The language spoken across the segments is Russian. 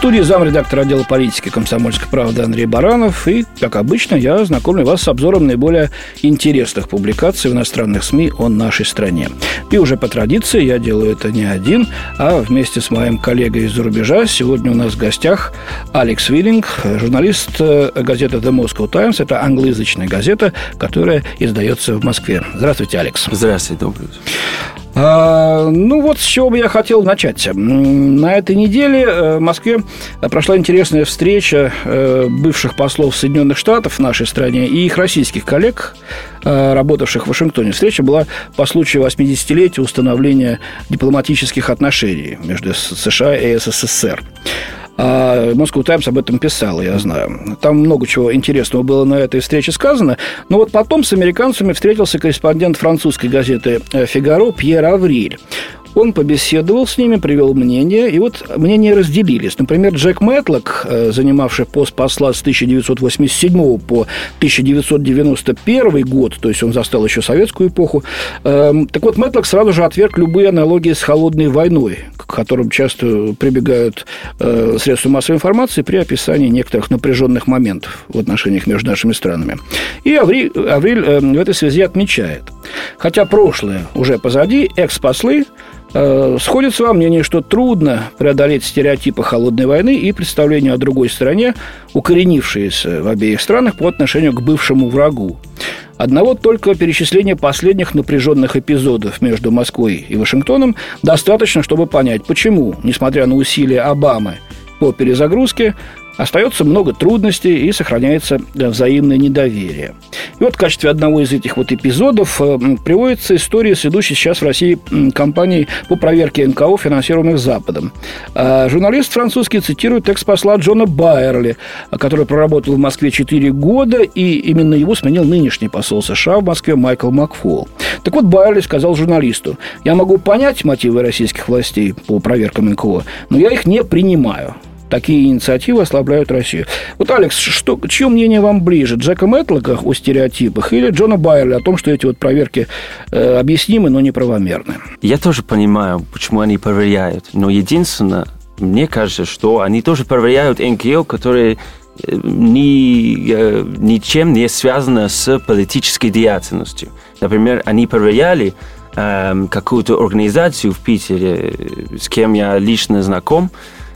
Студии замредактора отдела политики комсомольской правды Андрей Баранов. И, как обычно, я знакомлю вас с обзором наиболее интересных публикаций в иностранных СМИ о нашей стране. И уже по традиции я делаю это не один, а вместе с моим коллегой из-за рубежа. Сегодня у нас в гостях Алекс Виллинг, журналист э, газеты The Moscow Times. Это англоязычная газета, которая издается в Москве. Здравствуйте, Алекс. Здравствуйте, добрый утро. А, ну вот с чего бы я хотел начать. На этой неделе э, в Москве прошла интересная встреча э, бывших послов Соединенных Штатов в нашей стране и их российских коллег, э, работавших в Вашингтоне. Встреча была по случаю 80-летия установления дипломатических отношений между США и СССР. А Times об этом писал, я знаю. Там много чего интересного было на этой встрече сказано. Но вот потом с американцами встретился корреспондент французской газеты «Фигаро» Пьер Авриль. Он побеседовал с ними, привел мнение, и вот мнения разделились. Например, Джек Мэтлок, э, занимавший пост посла с 1987 по 1991 год, то есть он застал еще советскую эпоху, эм, так вот, Мэтлок сразу же отверг любые аналогии с холодной войной, к которым часто прибегают э, средства массовой информации при описании некоторых напряженных моментов в отношениях между нашими странами. И Авриль, Авриль э, в этой связи отмечает, хотя прошлое уже позади, экс-послы Э, сходятся во мнении, что трудно преодолеть стереотипы холодной войны и представления о другой стороне, укоренившиеся в обеих странах по отношению к бывшему врагу. Одного только перечисления последних напряженных эпизодов между Москвой и Вашингтоном достаточно, чтобы понять, почему, несмотря на усилия Обамы по перезагрузке, остается много трудностей и сохраняется взаимное недоверие. И вот в качестве одного из этих вот эпизодов э, приводится история с идущей сейчас в России компанией по проверке НКО, финансируемых Западом. А журналист французский цитирует экс-посла Джона Байерли, который проработал в Москве 4 года, и именно его сменил нынешний посол США в Москве Майкл Макфол. Так вот, Байерли сказал журналисту, «Я могу понять мотивы российских властей по проверкам НКО, но я их не принимаю такие инициативы ослабляют Россию. Вот, Алекс, что, чье мнение вам ближе? Джека Мэтлока о стереотипах или Джона Байерли о том, что эти вот проверки э, объяснимы, но неправомерны? Я тоже понимаю, почему они проверяют. Но единственное, мне кажется, что они тоже проверяют НКО, которые э, ни, э, ничем не связаны с политической деятельностью. Например, они проверяли э, какую-то организацию в Питере, с кем я лично знаком,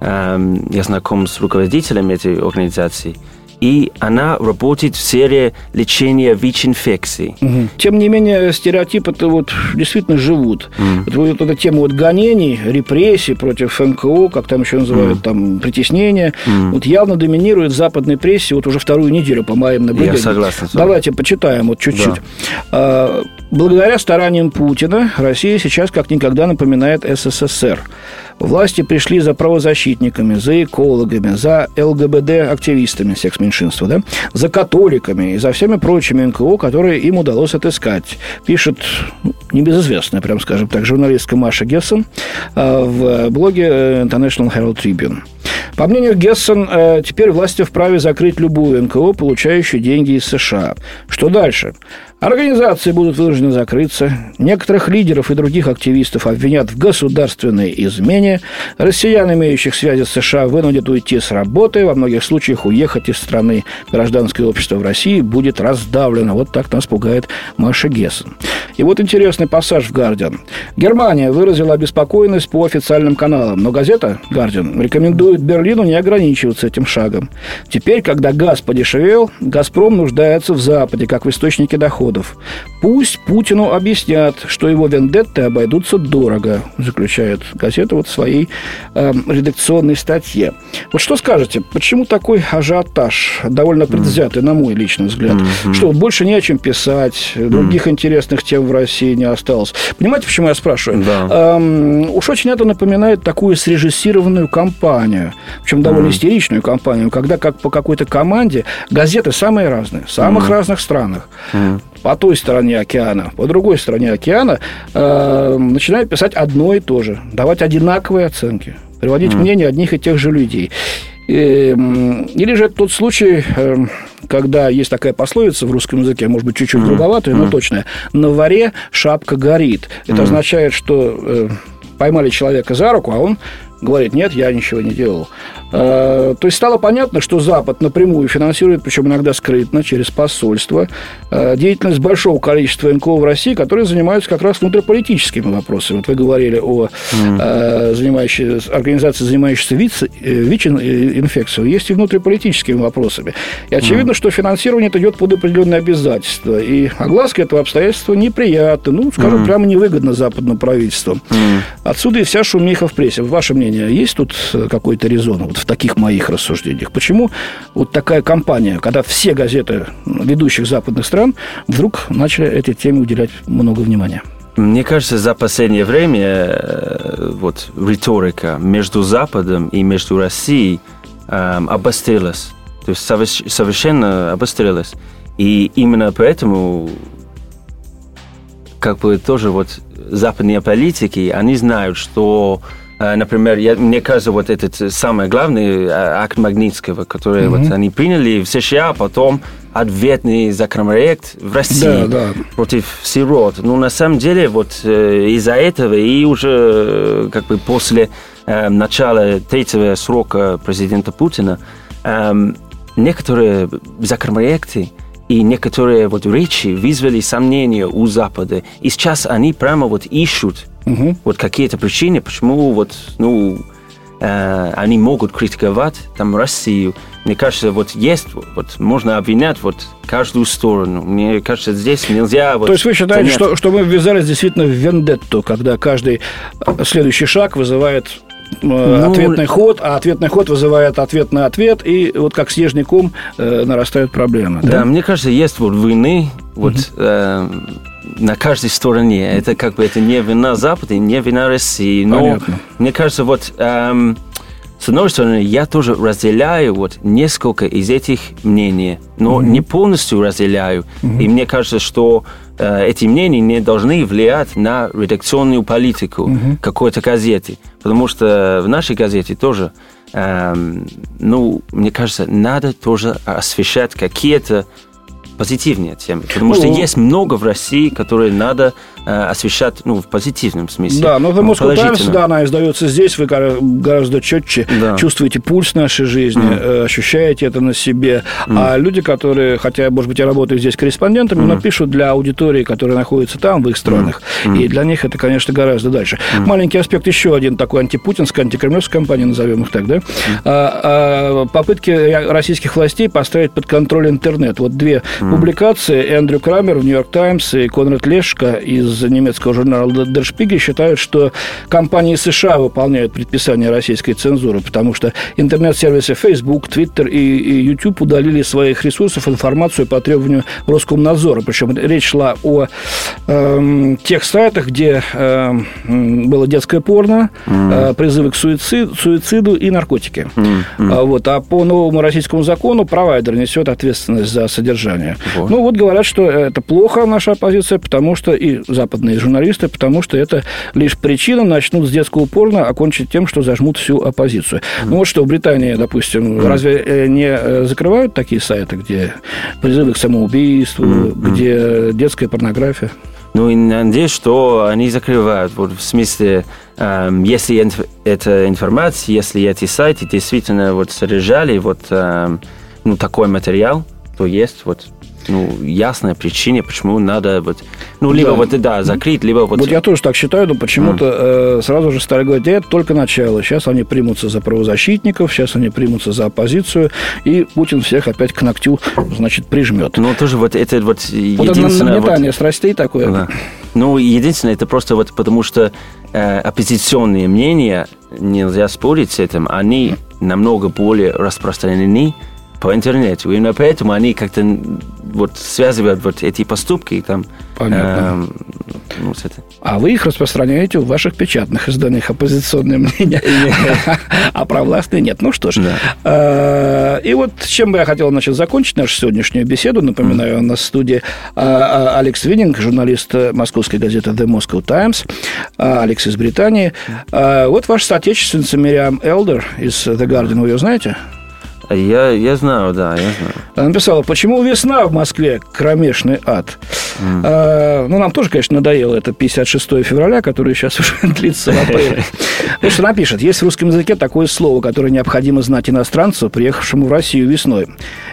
я знаком с руководителем этой организации, и она работает в сфере лечения ВИЧ-инфекций. Угу. Тем не менее, стереотипы-то вот действительно живут. Угу. Вот, вот эта тема вот гонений, репрессий против МКО, как там еще называют, угу. там, притеснения, угу. вот явно доминирует в западной прессе вот уже вторую неделю, по моим наблюдениям. Я согласен. Давайте почитаем вот чуть-чуть. Да. А, благодаря стараниям Путина Россия сейчас как никогда напоминает СССР. Власти пришли за правозащитниками, за экологами, за ЛГБД-активистами секс-меньшинства, да? за католиками и за всеми прочими НКО, которые им удалось отыскать. Пишет небезызвестная, прям скажем так, журналистка Маша Гессен а, в блоге International Herald Tribune. По мнению Гессен, э, теперь власти вправе закрыть любую НКО, получающую деньги из США. Что дальше? Организации будут вынуждены закрыться, некоторых лидеров и других активистов обвинят в государственной измене, россиян, имеющих связи с США, вынудят уйти с работы, во многих случаях уехать из страны. Гражданское общество в России будет раздавлено. Вот так нас пугает Маша Гессен. И вот интересный пассаж в «Гардиан». Германия выразила обеспокоенность по официальным каналам, но газета «Гардиан» рекомендует Берлину не ограничиваться этим шагом. Теперь, когда газ подешевел, «Газпром» нуждается в Западе, как в источнике дохода доходов. Пусть Путину объяснят, что его вендетты обойдутся дорого, заключает газета вот в своей э, редакционной статье. Вот что скажете, почему такой ажиотаж, довольно предвзятый, mm. на мой личный взгляд, mm-hmm. что больше не о чем писать, других mm. интересных тем в России не осталось. Понимаете, почему я спрашиваю? Да. Эм, уж очень это напоминает такую срежиссированную кампанию, причем довольно mm. истеричную кампанию, когда как по какой-то команде газеты самые разные, в самых mm. разных странах, mm по той стороне океана, по другой стороне океана, э, начинают писать одно и то же, давать одинаковые оценки, приводить mm. мнение одних и тех же людей. Эм, или же тот случай, эм, когда есть такая пословица в русском языке, может быть, чуть-чуть грубоватая, но точная. На варе шапка горит. Это означает, что э, поймали человека за руку, а он говорит, нет, я ничего не делал. Э, то есть стало понятно, что Запад напрямую финансирует, причем иногда скрытно, через посольство, э, деятельность большого количества НКО в России, которые занимаются как раз внутриполитическими вопросами. Вот вы говорили о mm. занимающей, организации, занимающейся ВИЧ-инфекцией, есть и внутриполитическими вопросами. И очевидно, mm. что финансирование это идет под определенные обязательства. И огласка этого обстоятельства неприятна, ну, скажем, mm. прямо невыгодно западным правительством. Mm. Отсюда и вся шумиха в прессе. Ваше мнение, есть тут какой-то резон? вот в таких моих рассуждениях. Почему вот такая компания, когда все газеты ведущих западных стран вдруг начали этой теме уделять много внимания? Мне кажется, за последнее время э, вот риторика между Западом и между Россией эм, обострилась. То есть совершенно обострилась. И именно поэтому как бы тоже вот западные политики, они знают, что например, я, мне кажется, вот этот э, самый главный э, акт Магнитского, который mm-hmm. вот они приняли в США, а потом ответный законопроект в России да, да. против сирот. Ну, на самом деле, вот из-за этого и уже как бы после э, начала третьего срока президента Путина э, некоторые законопроекты и некоторые вот речи вызвали сомнения у Запада. И сейчас они прямо вот ищут угу. вот какие-то причины, почему вот, ну, э, они могут критиковать там Россию. Мне кажется, вот есть, вот можно обвинять вот каждую сторону. Мне кажется, здесь нельзя... Вот, То есть вы считаете, что, что мы ввязались действительно в вендетту, когда каждый следующий шаг вызывает Э, ну, ответный ход, а ответный ход вызывает ответный ответ, и вот как снежный ком э, нарастают проблемы. Да? да, мне кажется, есть вот войны вот угу. э, на каждой стороне. Это как бы это не вина Запада, не вина России. Но Понятно. мне кажется, вот э, с одной стороны, я тоже разделяю вот несколько из этих мнений, но угу. не полностью разделяю. Угу. И мне кажется, что Э, эти мнения не должны влиять на редакционную политику угу. какой-то газеты. Потому что в нашей газете тоже, эм, ну, мне кажется, надо тоже освещать какие-то позитивные темы. Потому ну, что есть много в России, которые надо освещать ну, в позитивном смысле. Да, но ну, Moscow Times, да, она издается здесь, вы гораздо четче да. чувствуете пульс нашей жизни, mm. ощущаете это на себе. Mm. А люди, которые, хотя, может быть, я работаю здесь корреспондентами, mm. но пишут для аудитории, которая находится там, в их странах. Mm. И для них это, конечно, гораздо дальше. Mm. Маленький аспект еще один такой антипутинской, антикремлевской компании, назовем их так, да? Mm. А, а, попытки российских властей поставить под контроль интернет. Вот две mm. публикации Эндрю Крамер в «Нью-Йорк Таймс» и Конрад Лешка из немецкого журнала Der Spiegel считают, что компании США выполняют предписания российской цензуры, потому что интернет-сервисы Facebook, Twitter и, и YouTube удалили из своих ресурсов информацию по требованию Роскомнадзора. Причем речь шла о э, тех сайтах, где э, было детское порно, э, призывы к суициду, суициду и наркотики. Mm. Вот. А по новому российскому закону провайдер несет ответственность за содержание. Вот. Ну, вот говорят, что это плохо, наша оппозиция, потому что и западные журналисты, потому что это лишь причина, начнут с детского порно, окончить тем, что зажмут всю оппозицию. Mm. Ну, вот что в Британии, допустим, mm. разве э, не э, закрывают такие сайты, где призывы к самоубийству, mm. где детская порнография? Ну, и надеюсь, что они закрывают. Вот в смысле, эм, если инф- эта информация, если эти сайты действительно вот содержали вот эм, ну, такой материал, то есть вот ну, ясная причина, почему надо вот, ну, либо да. вот, да, закрыть, либо вот... Вот я тоже так считаю, но почему-то mm. э, сразу же стали говорить, это только начало, сейчас они примутся за правозащитников, сейчас они примутся за оппозицию, и Путин всех опять к ногтю, значит, прижмет. Ну, тоже вот это вот единственное... Вот это вот, страстей такое. Да. Ну, единственное, это просто вот потому что э, оппозиционные мнения, нельзя спорить с этим, они намного более распространены, по интернету. Именно поэтому они как-то вот связывают вот эти поступки там. Понятно. Э, ну, с этим. А вы их распространяете в ваших печатных изданиях оппозиционные мнения, а провластные нет. Ну что ж. А, и вот чем бы я хотел значит, закончить нашу сегодняшнюю беседу. Напоминаю, у нас в студии а, а, Алекс Виннинг, журналист московской газеты The Moscow Times. Алекс из Британии. Вот ваша соотечественница Мириам Элдер из The Guardian, вы ее знаете? Я, я знаю, да, я знаю. Она написала, почему весна в Москве кромешный ад? Mm. А, ну, нам тоже, конечно, надоело это 56 февраля, которое сейчас уже длится в апреле. Вот что напишет. Есть в русском языке такое слово, которое необходимо знать иностранцу, приехавшему в Россию весной.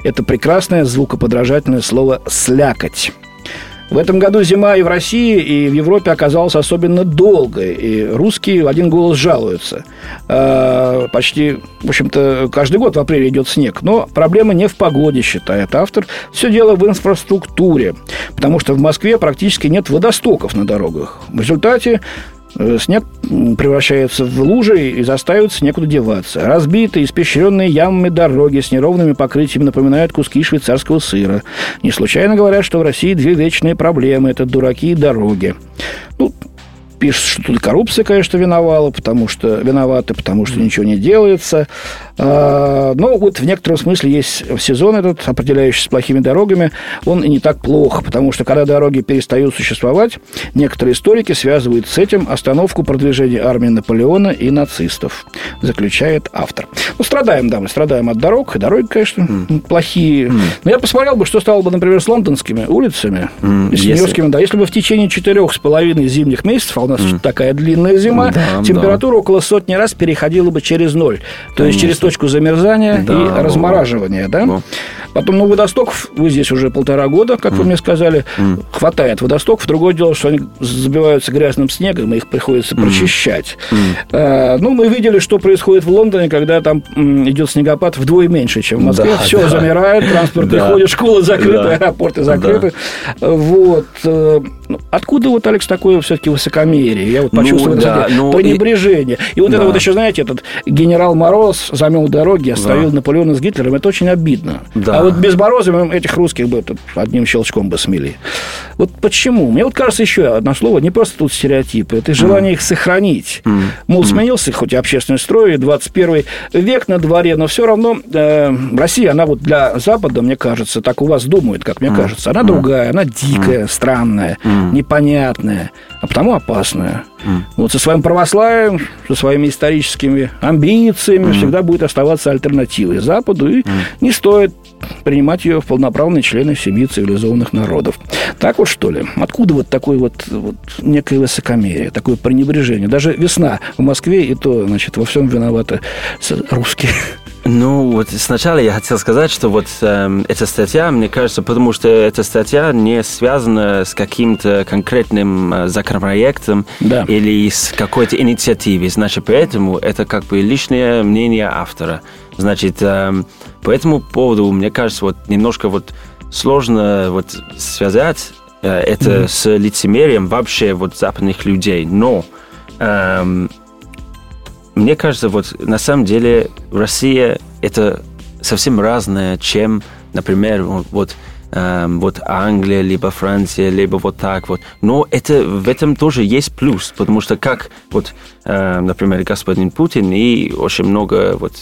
Это прекрасное звукоподражательное слово «слякоть». В этом году зима и в России, и в Европе оказалась особенно долгой, и русские в один голос жалуются. А, почти, в общем-то, каждый год в апреле идет снег, но проблема не в погоде, считает автор. Все дело в инфраструктуре, потому что в Москве практически нет водостоков на дорогах. В результате Э, снег превращается в лужи и заставится некуда деваться. Разбитые, испещренные ямами дороги с неровными покрытиями напоминают куски швейцарского сыра. Не случайно говорят, что в России две вечные проблемы – это дураки и дороги. Ну, пишет, что тут коррупция, конечно, виновала, потому что виноваты, потому что ничего не делается. А, но вот в некотором смысле есть сезон этот, определяющийся с плохими дорогами, он и не так плохо, потому что когда дороги перестают существовать, некоторые историки связывают с этим остановку продвижения армии Наполеона и нацистов, заключает автор. Ну, страдаем, да, мы страдаем от дорог, и дороги, конечно, mm. плохие. Mm. Но я посмотрел бы, что стало бы, например, с лондонскими улицами, mm. и с нью-йоркскими, да, если бы в течение четырех с половиной зимних месяцев, а у нас mm. такая длинная зима, да, температура да. около сотни раз переходила бы через ноль. То есть через точку замерзания да, и размораживания, да? да? Потом, ну, водостоков, вы здесь уже полтора года, как mm. вы мне сказали, mm. хватает водостоков. Другое дело, что они забиваются грязным снегом, и их приходится mm. прочищать. Mm. А, ну, мы видели, что происходит в Лондоне, когда там идет снегопад вдвое меньше, чем в Москве. Да, Все да. замирает, транспорт да. приходит, школы закрыты, да. аэропорты закрыты. Да. Вот. Э, ну, откуда вот, Алекс, такое все-таки высокомерие? Я вот ну почувствовал ну, да, ну, пренебрежение. И, и вот да. это вот еще, знаете, этот генерал Мороз замел дороги, оставил да. Наполеона с Гитлером. Это очень обидно. Да. А вот без Мороза мы этих русских бы тут одним щелчком бы смели. Вот почему? Мне вот кажется еще одно слово, не просто тут стереотипы, это желание mm. их сохранить. Mm. Мол, сменился хоть и общественный строй, 21 век на дворе, но все равно э, Россия, она вот для Запада, мне кажется, так у вас думают, как мне mm. кажется, она mm. другая, она дикая, mm. странная, mm. непонятная, а потому опасная. Mm. Вот со своим православием, со своими историческими амбициями mm. всегда будет оставаться альтернативой Западу, и mm. не стоит принимать ее в полноправные члены семьи цивилизованных народов. Так вот, что ли? Откуда вот такое вот, вот некое высокомерие, такое пренебрежение? Даже весна в Москве, и то, значит, во всем виноваты русские. Ну, вот сначала я хотел сказать, что вот э, эта статья, мне кажется, потому что эта статья не связана с каким-то конкретным э, законопроектом да. или с какой-то инициативой. Значит, поэтому это как бы личное мнение автора. Значит, э, по этому поводу, мне кажется, вот немножко вот сложно вот связать э, это mm-hmm. с лицемерием вообще вот западных людей. Но эм, мне кажется, вот на самом деле Россия это совсем разное, чем, например, вот Эм, вот Англия, либо Франция, либо вот так вот. Но это, в этом тоже есть плюс, потому что как вот, э, например, господин Путин и очень много вот,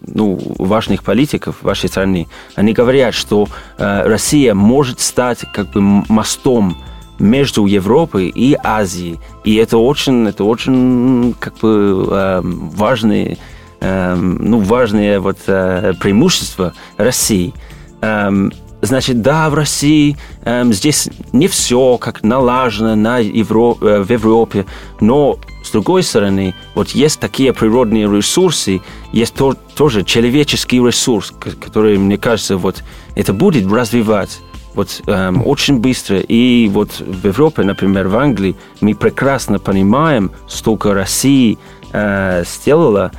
ну, важных политиков вашей стране, они говорят, что э, Россия может стать как бы мостом между Европой и Азией. И это очень, это очень как бы э, важные, э, ну, важные вот, э, преимущества России. Эм, Значит, да, в России эм, здесь не все как налажено на Евро, э, в Европе, но с другой стороны, вот есть такие природные ресурсы, есть то, тоже человеческий ресурс, который, мне кажется, вот это будет развивать вот эм, очень быстро. И вот в Европе, например, в Англии, мы прекрасно понимаем, столько России э, сделала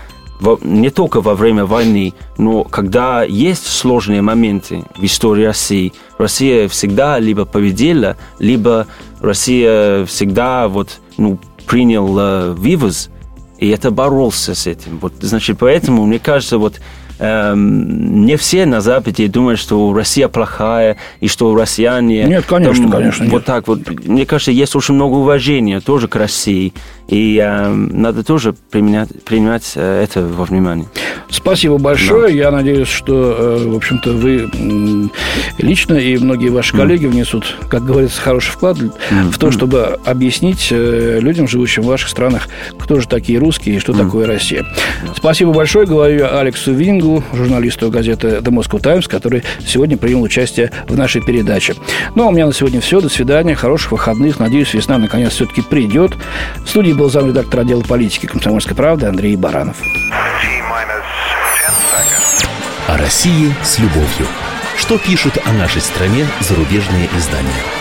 не только во время войны, но когда есть сложные моменты в истории России, Россия всегда либо победила, либо Россия всегда вот, ну, приняла вывоз, и это боролся с этим. Вот, значит, поэтому, мне кажется, вот эм, не все на Западе думают, что Россия плохая и что россияне... Нет, конечно, там, конечно. Вот нет. так вот. Мне кажется, есть очень много уважения тоже к России. И э, надо тоже применять, принимать э, это во внимание. Спасибо большое. Да. Я надеюсь, что, э, в общем-то, вы лично и многие ваши коллеги mm. внесут, как говорится, хороший вклад mm. в то, чтобы объяснить э, людям, живущим в ваших странах, кто же такие русские и что mm. такое Россия. Спасибо большое. Говорю Алексу Вингу Журналисту газеты «The Moscow Times», который сегодня принял участие в нашей передаче. Ну, а у меня на сегодня все. До свидания. Хороших выходных. Надеюсь, весна наконец все-таки придет. В студии был замредактор отдела политики «Комсомольской правды» Андрей Баранов. О России с любовью. Что пишут о нашей стране зарубежные издания?